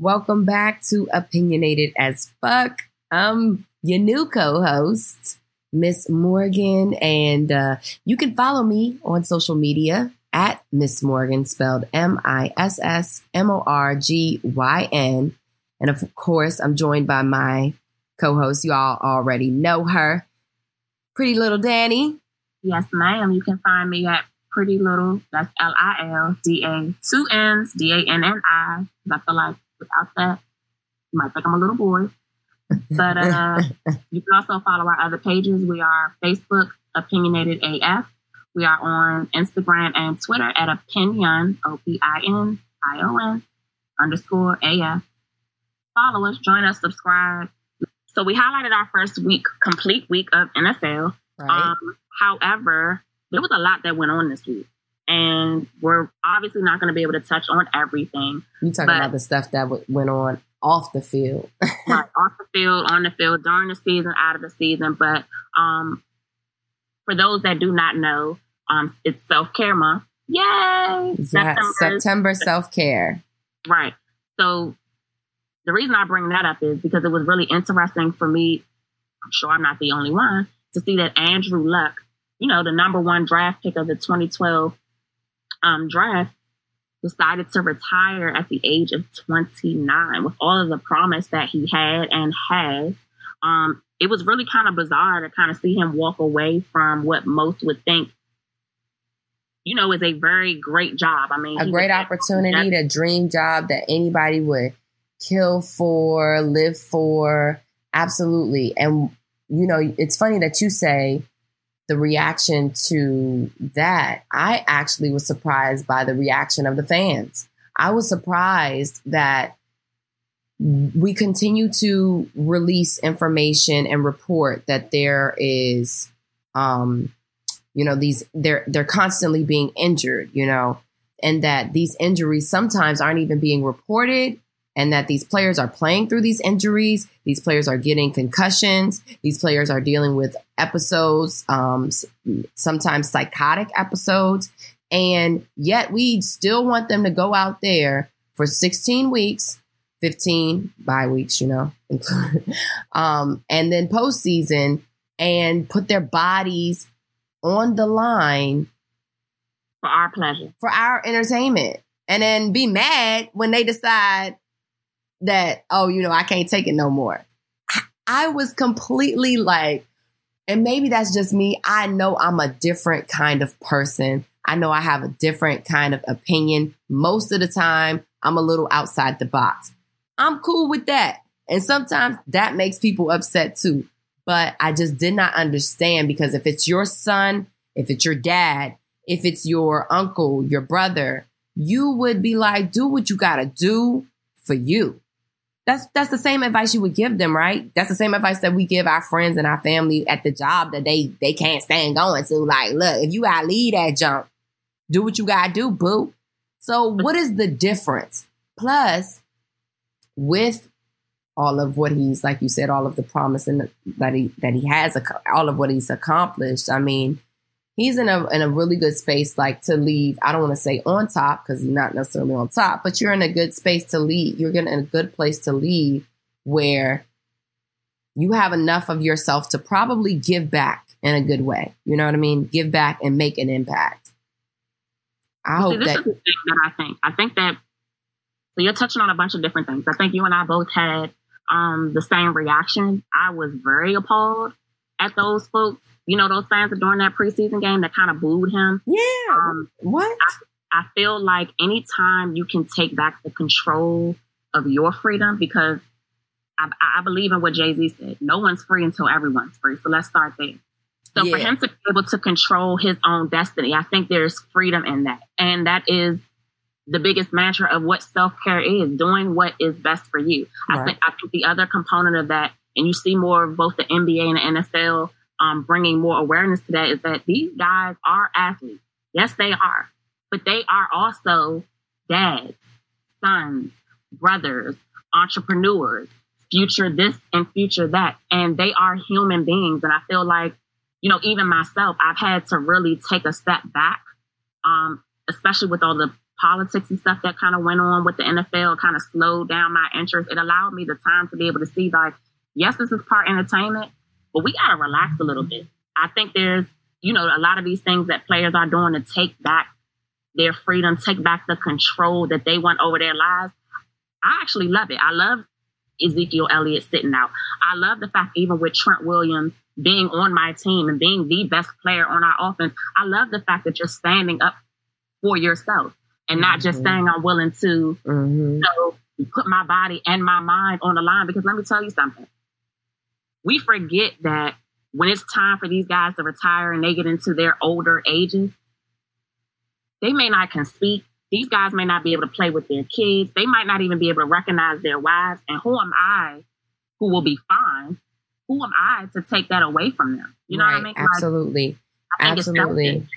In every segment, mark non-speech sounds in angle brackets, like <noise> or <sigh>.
Welcome back to Opinionated as Fuck. I'm your new co host, Miss Morgan, and uh, you can follow me on social media at Miss Morgan, spelled M I S S M O R G Y N. And of course, I'm joined by my co host. You all already know her, Pretty Little Danny. Yes, ma'am. You can find me at Pretty Little, that's L I L D A, two N's, D A N N I. I feel like without that, you might think I'm a little boy. But uh, <laughs> you can also follow our other pages. We are Facebook, Opinionated AF. We are on Instagram and Twitter at Opinion, O P I N I O N underscore AF. Follow us, join us, subscribe. So we highlighted our first week, complete week of NFL. Right. Um, however, there was a lot that went on this week. And we're obviously not going to be able to touch on everything. you talking about the stuff that w- went on off the field. <laughs> right, off the field, on the field, during the season, out of the season. But um, for those that do not know, um, it's self care month. Yay! yeah, September September self care. Right. So the reason I bring that up is because it was really interesting for me. I'm sure I'm not the only one to see that Andrew Luck, you know, the number one draft pick of the 2012 um, draft, decided to retire at the age of 29 with all of the promise that he had and has. Um, it was really kind of bizarre to kind of see him walk away from what most would think, you know, is a very great job. I mean, A great opportunity, the dream job that anybody would kill for, live for. Absolutely. And, you know, it's funny that you say the reaction to that. I actually was surprised by the reaction of the fans. I was surprised that we continue to release information and report that there is um you know these they're they're constantly being injured you know and that these injuries sometimes aren't even being reported and that these players are playing through these injuries these players are getting concussions these players are dealing with episodes um sometimes psychotic episodes and yet we still want them to go out there for 16 weeks 15 bye weeks, you know, <laughs> um, and then postseason and put their bodies on the line for our pleasure. for our entertainment and then be mad when they decide that, oh, you know, I can't take it no more. I, I was completely like, and maybe that's just me. I know I'm a different kind of person. I know I have a different kind of opinion. Most of the time, I'm a little outside the box. I'm cool with that. And sometimes that makes people upset too. But I just did not understand because if it's your son, if it's your dad, if it's your uncle, your brother, you would be like, do what you gotta do for you. That's that's the same advice you would give them, right? That's the same advice that we give our friends and our family at the job that they they can't stand going to. Like, look, if you gotta leave that junk, do what you gotta do, boo. So what is the difference? Plus, with all of what he's like you said, all of the promise and that he that he has, all of what he's accomplished. I mean, he's in a in a really good space, like to leave. I don't want to say on top because he's not necessarily on top, but you're in a good space to leave. You're in a good place to leave where you have enough of yourself to probably give back in a good way. You know what I mean? Give back and make an impact. I See, hope this that is the thing that I think. I think that so you're touching on a bunch of different things. I think you and I both had um, the same reaction. I was very appalled at those folks. You know, those fans that during that preseason game that kind of booed him. yeah. Um, what? I feel like anytime you can take back the control of your freedom, because I, I believe in what Jay Z said no one's free until everyone's free. So let's start there. So for him to be able to control his own destiny, I think there's freedom in that. And that is the biggest mantra of what self care is doing what is best for you. I think I think the other component of that, and you see more of both the NBA and the NFL um, bringing more awareness to that, is that these guys are athletes. Yes, they are, but they are also dads, sons, brothers, entrepreneurs, future this and future that, and they are human beings. And I feel like, you know, even myself, I've had to really take a step back, um, especially with all the politics and stuff that kind of went on with the NFL kind of slowed down my interest. It allowed me the time to be able to see like, yes, this is part entertainment, but we got to relax a little bit. I think there's, you know, a lot of these things that players are doing to take back their freedom, take back the control that they want over their lives. I actually love it. I love Ezekiel Elliott sitting out. I love the fact, even with Trent Williams being on my team and being the best player on our offense, I love the fact that you're standing up for yourself and not just mm-hmm. saying I'm willing to mm-hmm. you know, put my body and my mind on the line. Because let me tell you something. We forget that when it's time for these guys to retire and they get into their older ages, they may not can speak. These guys may not be able to play with their kids. They might not even be able to recognize their wives. And who am I, who will be fine? Who am I to take that away from them? You know right, what I mean? Absolutely. Like, absolutely.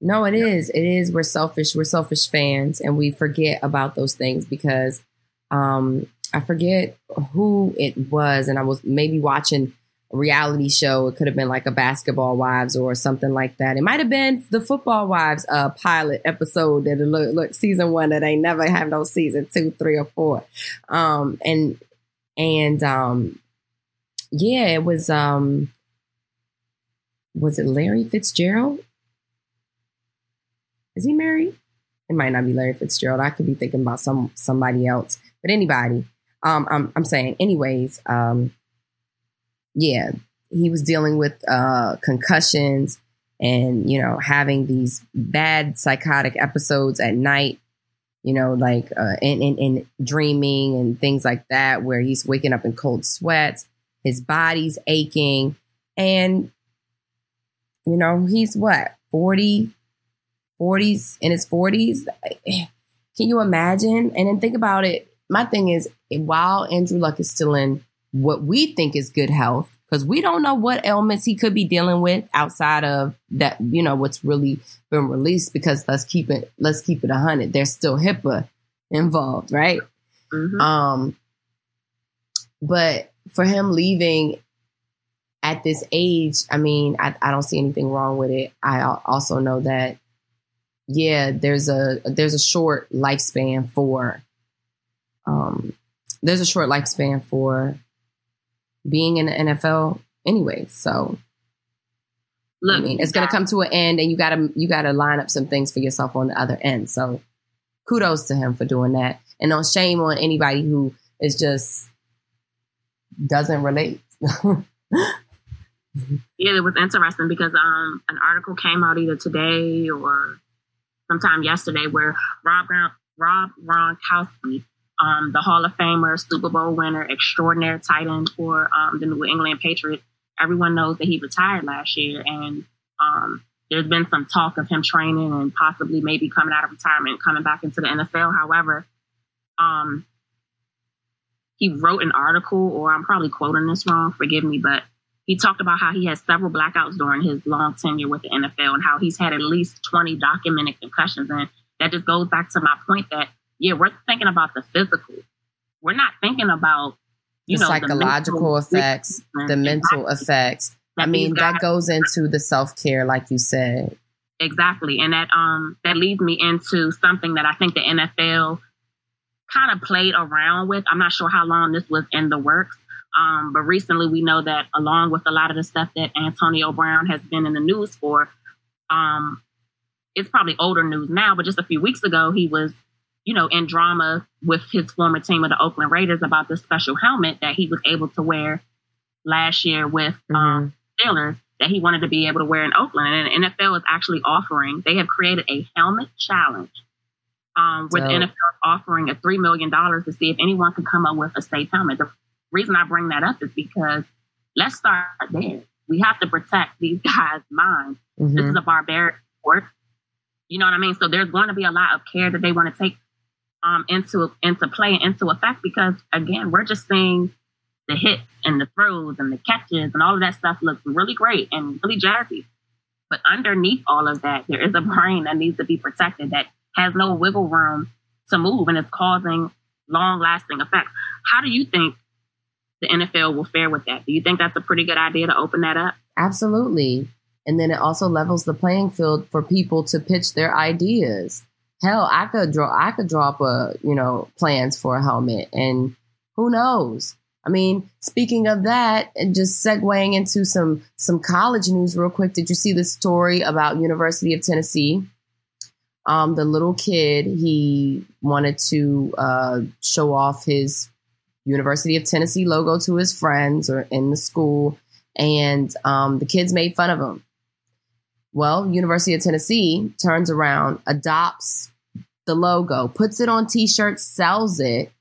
No, it is. It is. We're selfish. We're selfish fans, and we forget about those things because um, I forget who it was, and I was maybe watching a reality show. It could have been like a Basketball Wives or something like that. It might have been the Football Wives uh, pilot episode that look, look season one that ain't never have no season two, three, or four. Um, and and um, yeah, it was um, was it Larry Fitzgerald? Is he married? It might not be Larry Fitzgerald. I could be thinking about some somebody else, but anybody. Um, I'm I'm saying, anyways. Um, yeah, he was dealing with uh, concussions and you know having these bad psychotic episodes at night. You know, like uh, and dreaming and things like that, where he's waking up in cold sweats, his body's aching, and you know he's what forty 40s in his 40s. <sighs> Can you imagine? And then think about it. My thing is, while Andrew Luck is still in what we think is good health, because we don't know what ailments he could be dealing with outside of that, you know, what's really been released. Because let's keep it, let's keep it a hundred. There's still HIPAA involved, right? Mm-hmm. Um, but for him leaving at this age, I mean, I, I don't see anything wrong with it. I also know that yeah, there's a there's a short lifespan for um there's a short lifespan for being in the NFL anyway. So Look, I mean, it's going to come to an end, and you got to you got to line up some things for yourself on the other end. So, kudos to him for doing that, and no shame on anybody who is just doesn't relate. <laughs> yeah, it was interesting because um, an article came out either today or sometime yesterday where Rob Rob Gronkowski, um, the Hall of Famer, Super Bowl winner, extraordinary tight end for um, the New England Patriots. Everyone knows that he retired last year, and um, there's been some talk of him training and possibly maybe coming out of retirement, coming back into the NFL. However, um, he wrote an article, or I'm probably quoting this wrong, forgive me, but he talked about how he has several blackouts during his long tenure with the NFL and how he's had at least 20 documented concussions. And that just goes back to my point that, yeah, we're thinking about the physical. We're not thinking about, you the know, psychological the effects, the mental exactly. effects. That I mean, that goes into the self care, like you said. Exactly. And that um that leads me into something that I think the NFL kind of played around with. I'm not sure how long this was in the works, um, but recently, we know that along with a lot of the stuff that Antonio Brown has been in the news for, um, it's probably older news now, but just a few weeks ago, he was, you know, in drama with his former team of the Oakland Raiders about this special helmet that he was able to wear last year with mm-hmm. um, Steelers that he wanted to be able to wear in Oakland. And the NFL is actually offering, they have created a helmet challenge um, with so, NFL offering a $3 million to see if anyone can come up with a safe helmet. The reason I bring that up is because let's start there. We have to protect these <laughs> guys' minds. Mm-hmm. This is a barbaric sport. You know what I mean? So there's going to be a lot of care that they want to take um, into into play and into effect because again, we're just seeing the hits and the throws and the catches and all of that stuff looks really great and really jazzy. But underneath all of that, there is a brain that needs to be protected that has no wiggle room to move and is causing long lasting effects. How do you think the NFL will fare with that. Do you think that's a pretty good idea to open that up? Absolutely. And then it also levels the playing field for people to pitch their ideas. Hell, I could draw I could draw up a, you know, plans for a helmet and who knows? I mean, speaking of that, and just segueing into some some college news real quick, did you see the story about University of Tennessee? Um, the little kid, he wanted to uh, show off his University of Tennessee logo to his friends or in the school, and um, the kids made fun of him. Well, University of Tennessee turns around, adopts the logo, puts it on T-shirts, sells it,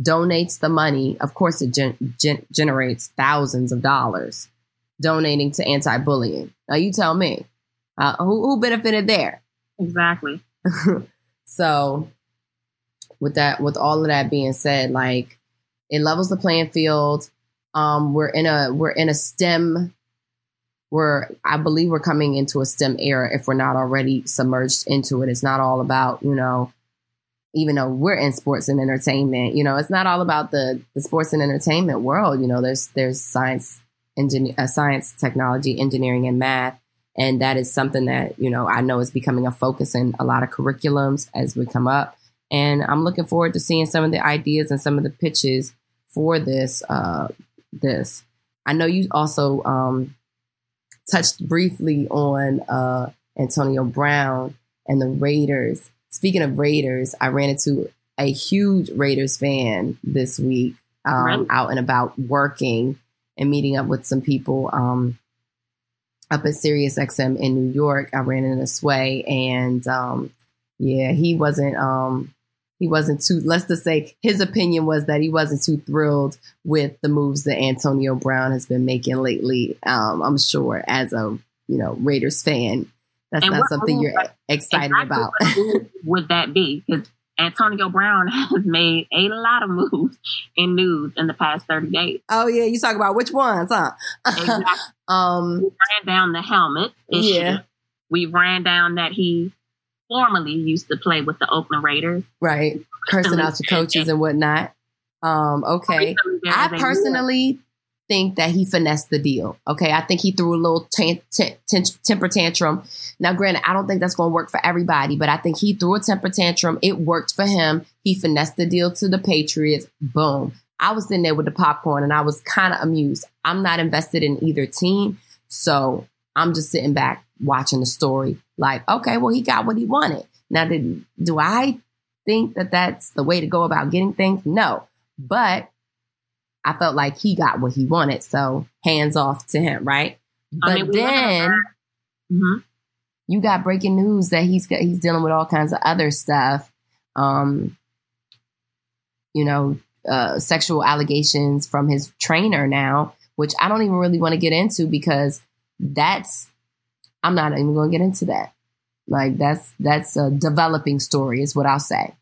donates the money. Of course, it gen- gen- generates thousands of dollars donating to anti-bullying. Now, you tell me, uh, who, who benefited there? Exactly. <laughs> so, with that, with all of that being said, like it levels the playing field. Um, we're in a we're in a STEM. We're I believe we're coming into a STEM era if we're not already submerged into it. It's not all about you know even though we're in sports and entertainment, you know, it's not all about the, the sports and entertainment world. You know, there's there's science, engineer, uh, science, technology, engineering, and math, and that is something that you know I know is becoming a focus in a lot of curriculums as we come up. And I'm looking forward to seeing some of the ideas and some of the pitches for this. Uh, this, I know you also um, touched briefly on uh, Antonio Brown and the Raiders speaking of Raiders, I ran into a huge Raiders fan this week um, right. out and about working and meeting up with some people um, up at Sirius XM in New York. I ran into Sway and um, yeah, he wasn't um, he wasn't too let's just say his opinion was that he wasn't too thrilled with the moves that Antonio Brown has been making lately. Um, I'm sure as a you know Raiders fan, that's and not something you're excited exactly about. <laughs> would that be? Because Antonio Brown <laughs> has made a lot of moves in news in the past 30 days. Oh yeah, you talk about which ones, huh? exactly. <laughs> um we ran down the helmet issue. Yeah. We ran down that he formerly used to play with the Oakland Raiders. Right. Cursing out your coaches and whatnot. Um, okay. I personally think that he finessed the deal. Okay, I think he threw a little t- t- t- temper tantrum. Now, granted, I don't think that's going to work for everybody, but I think he threw a temper tantrum. It worked for him. He finessed the deal to the Patriots. Boom. I was in there with the popcorn and I was kind of amused. I'm not invested in either team, so I'm just sitting back watching the story. Like, okay, well, he got what he wanted. Now, did, do I think that that's the way to go about getting things? No, but I felt like he got what he wanted. So hands off to him, right? I but mean, then mm-hmm. you got breaking news that he's got, he's dealing with all kinds of other stuff. Um, you know, uh, sexual allegations from his trainer now, which I don't even really want to get into because that's I'm not even going to get into that. Like that's that's a developing story, is what I'll say.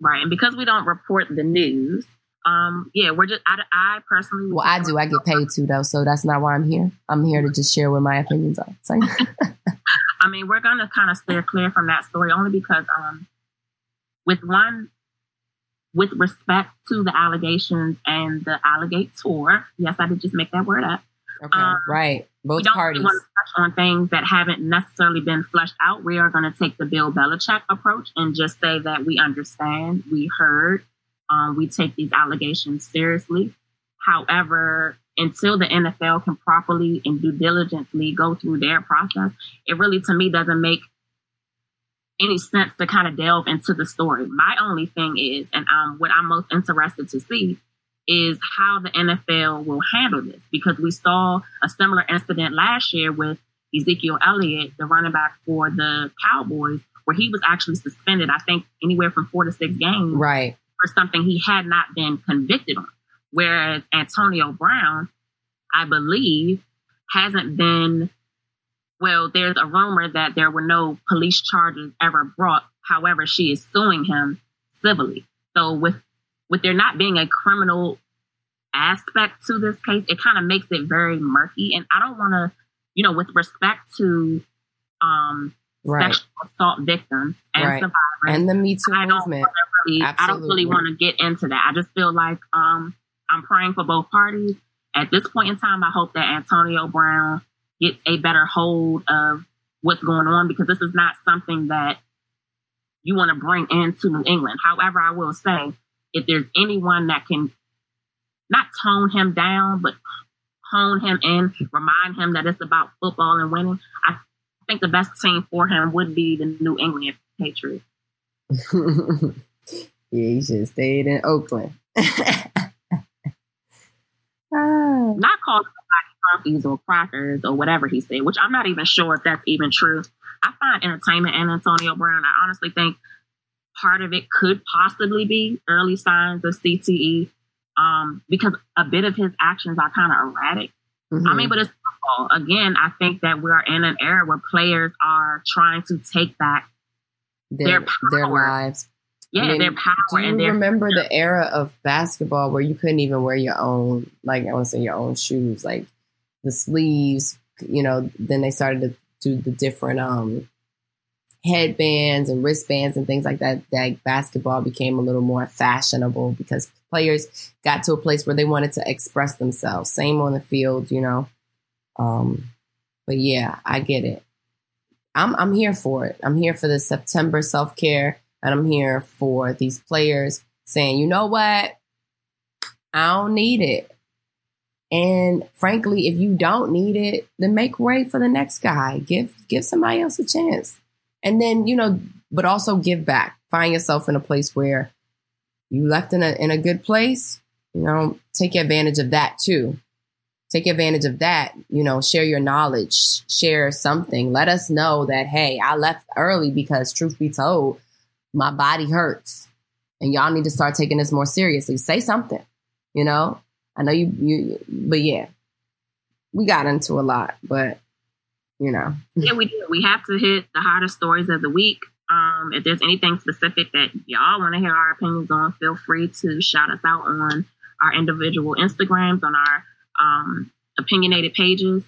Right, and because we don't report the news, um, yeah, we're just, I, I personally. Well, I do. I get paid too, though. So that's not why I'm here. I'm here to just share what my opinions are. So. <laughs> <laughs> I mean, we're going to kind of steer clear from that story only because, um, with one, with respect to the allegations and the alligator, yes, I did just make that word up. Okay, um, right. Both parties. Really to touch on things that haven't necessarily been fleshed out. We are going to take the Bill Belichick approach and just say that we understand, we heard, um, we take these allegations seriously. However, until the NFL can properly and due diligently go through their process, it really to me doesn't make any sense to kind of delve into the story. My only thing is, and um, what I'm most interested to see is how the NFL will handle this because we saw a similar incident last year with Ezekiel Elliott, the running back for the Cowboys, where he was actually suspended, I think anywhere from four to six games. Right for something he had not been convicted on. Whereas Antonio Brown, I believe, hasn't been, well, there's a rumor that there were no police charges ever brought. However, she is suing him civilly. So with with there not being a criminal aspect to this case, it kind of makes it very murky. And I don't want to, you know, with respect to um, right. sexual assault victims and right. survivors and the Me Too movement. Really, I don't really want to get into that. I just feel like um, I'm praying for both parties. At this point in time, I hope that Antonio Brown gets a better hold of what's going on because this is not something that you want to bring into New England. However, I will say if there's anyone that can not tone him down, but hone him in, remind him that it's about football and winning, I think the best team for him would be the New England Patriots. <laughs> yeah, he should have stayed in Oakland. <laughs> ah. Not called Conkies or crackers or whatever he said, which I'm not even sure if that's even true. I find entertainment and Antonio Brown. I honestly think part of it could possibly be early signs of CTE um, because a bit of his actions are kind of erratic. Mm-hmm. I mean, but it's football. Again, I think that we are in an era where players are trying to take back their, their, their lives. Yeah, I mean, their power. Do you and their remember the era of basketball where you couldn't even wear your own, like I want to say, your own shoes, like the sleeves? You know, then they started to do the different um headbands and wristbands and things like that. That basketball became a little more fashionable because players got to a place where they wanted to express themselves. Same on the field, you know. Um, but yeah, I get it. I'm I'm here for it. I'm here for the September self care, and I'm here for these players saying, you know what, I don't need it. And frankly, if you don't need it, then make way for the next guy. Give give somebody else a chance. And then, you know, but also give back. Find yourself in a place where you left in a in a good place, you know, take advantage of that too. Take advantage of that, you know, share your knowledge, share something. Let us know that hey, I left early because truth be told, my body hurts. And y'all need to start taking this more seriously. Say something, you know? I know you you but yeah. We got into a lot, but you know. yeah, we do. We have to hit the hottest stories of the week. Um, if there's anything specific that y'all want to hear our opinions on, feel free to shout us out on our individual Instagrams, on our um, opinionated pages.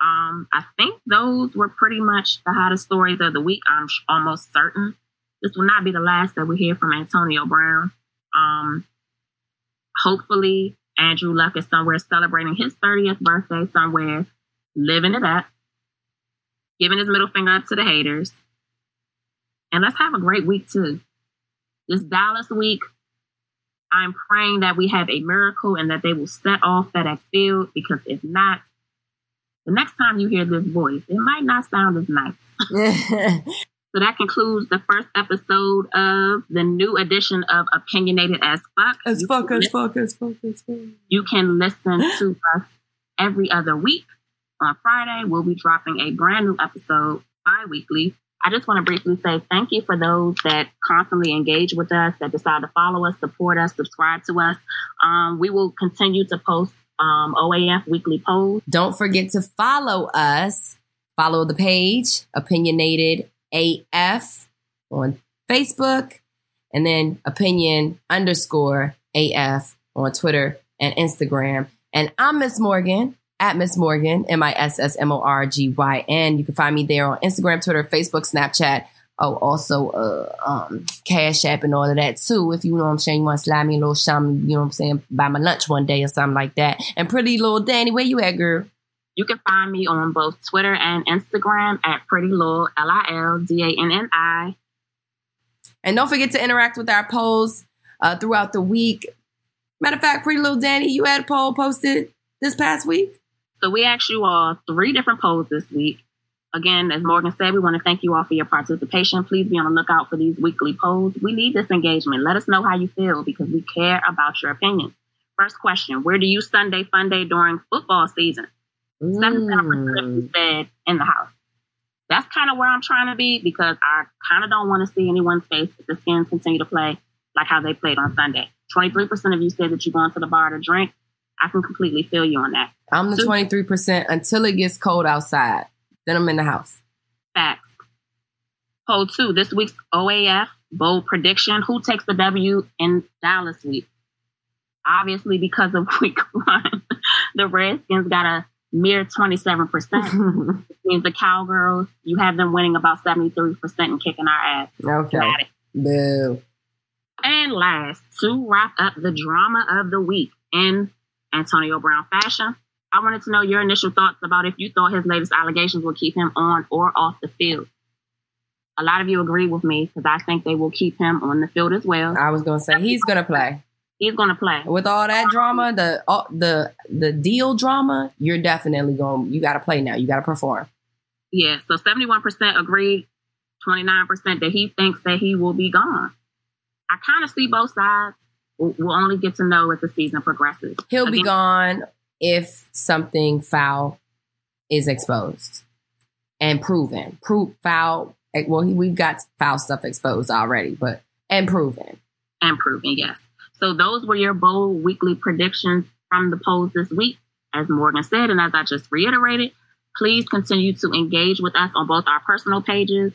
Um, I think those were pretty much the hottest stories of the week. I'm sh- almost certain this will not be the last that we hear from Antonio Brown. Um, hopefully, Andrew Luck is somewhere celebrating his 30th birthday, somewhere living it up, giving his middle finger up to the haters. And let's have a great week too. This Dallas week, I'm praying that we have a miracle and that they will set off FedEx Field because if not, the next time you hear this voice, it might not sound as nice. <laughs> so that concludes the first episode of the new edition of Opinionated as Fuck. As fuck, as fuck, as fuck, as fuck. You can listen to us every other week. On Friday, we'll be dropping a brand new episode bi weekly I just want to briefly say thank you for those that constantly engage with us, that decide to follow us, support us, subscribe to us. Um, we will continue to post um, OAF weekly polls. Don't forget to follow us. Follow the page, Opinionated AF on Facebook, and then Opinion underscore AF on Twitter and Instagram. And I'm Miss Morgan at Miss Morgan, M I S S M O R G Y N. You can find me there on Instagram, Twitter, Facebook, Snapchat. Oh, also uh, um, Cash App and all of that too. If you know what I'm saying, you want to slide me a little something, you know what I'm saying, buy my lunch one day or something like that. And pretty little Danny, where you at, girl? You can find me on both Twitter and Instagram at Pretty Lil, L I L D A N N I. And don't forget to interact with our polls uh, throughout the week. Matter of fact, Pretty Little Danny, you had a poll posted this past week? So we asked you all three different polls this week. Again, as Morgan said, we want to thank you all for your participation. Please be on the lookout for these weekly polls. We need this engagement. Let us know how you feel because we care about your opinion. First question Where do you Sunday fun day during football season? 77% of you said in the house. That's kind of where I'm trying to be because I kind of don't want to see anyone's face if the Skins continue to play like how they played on Sunday. 23% of you said that you're going to the bar to drink. I can completely feel you on that. I'm the twenty three percent until it gets cold outside. Then I'm in the house. Facts. Poll two. This week's OAF bold prediction: Who takes the W in Dallas week? Obviously, because of <laughs> week one, the Redskins got a mere 27%. <laughs> Means the Cowgirls, you have them winning about 73% and kicking our ass. Okay. Boo. And last, to wrap up the drama of the week in Antonio Brown fashion, I wanted to know your initial thoughts about if you thought his latest allegations would keep him on or off the field. A lot of you agree with me because I think they will keep him on the field as well. I was gonna say he's gonna play He's going to play. with all that drama, the all, the the deal drama. You're definitely going. You got to play now. You got to perform. Yeah. So 71% agreed, 29% that he thinks that he will be gone. I kind of see both sides. We'll we'll only get to know as the season progresses. He'll be gone if something foul is exposed and proven. Proof foul. eh, Well, he, we've got foul stuff exposed already, but and proven. and proven, yes. So those were your bold weekly predictions from the polls this week. As Morgan said, and as I just reiterated, please continue to engage with us on both our personal pages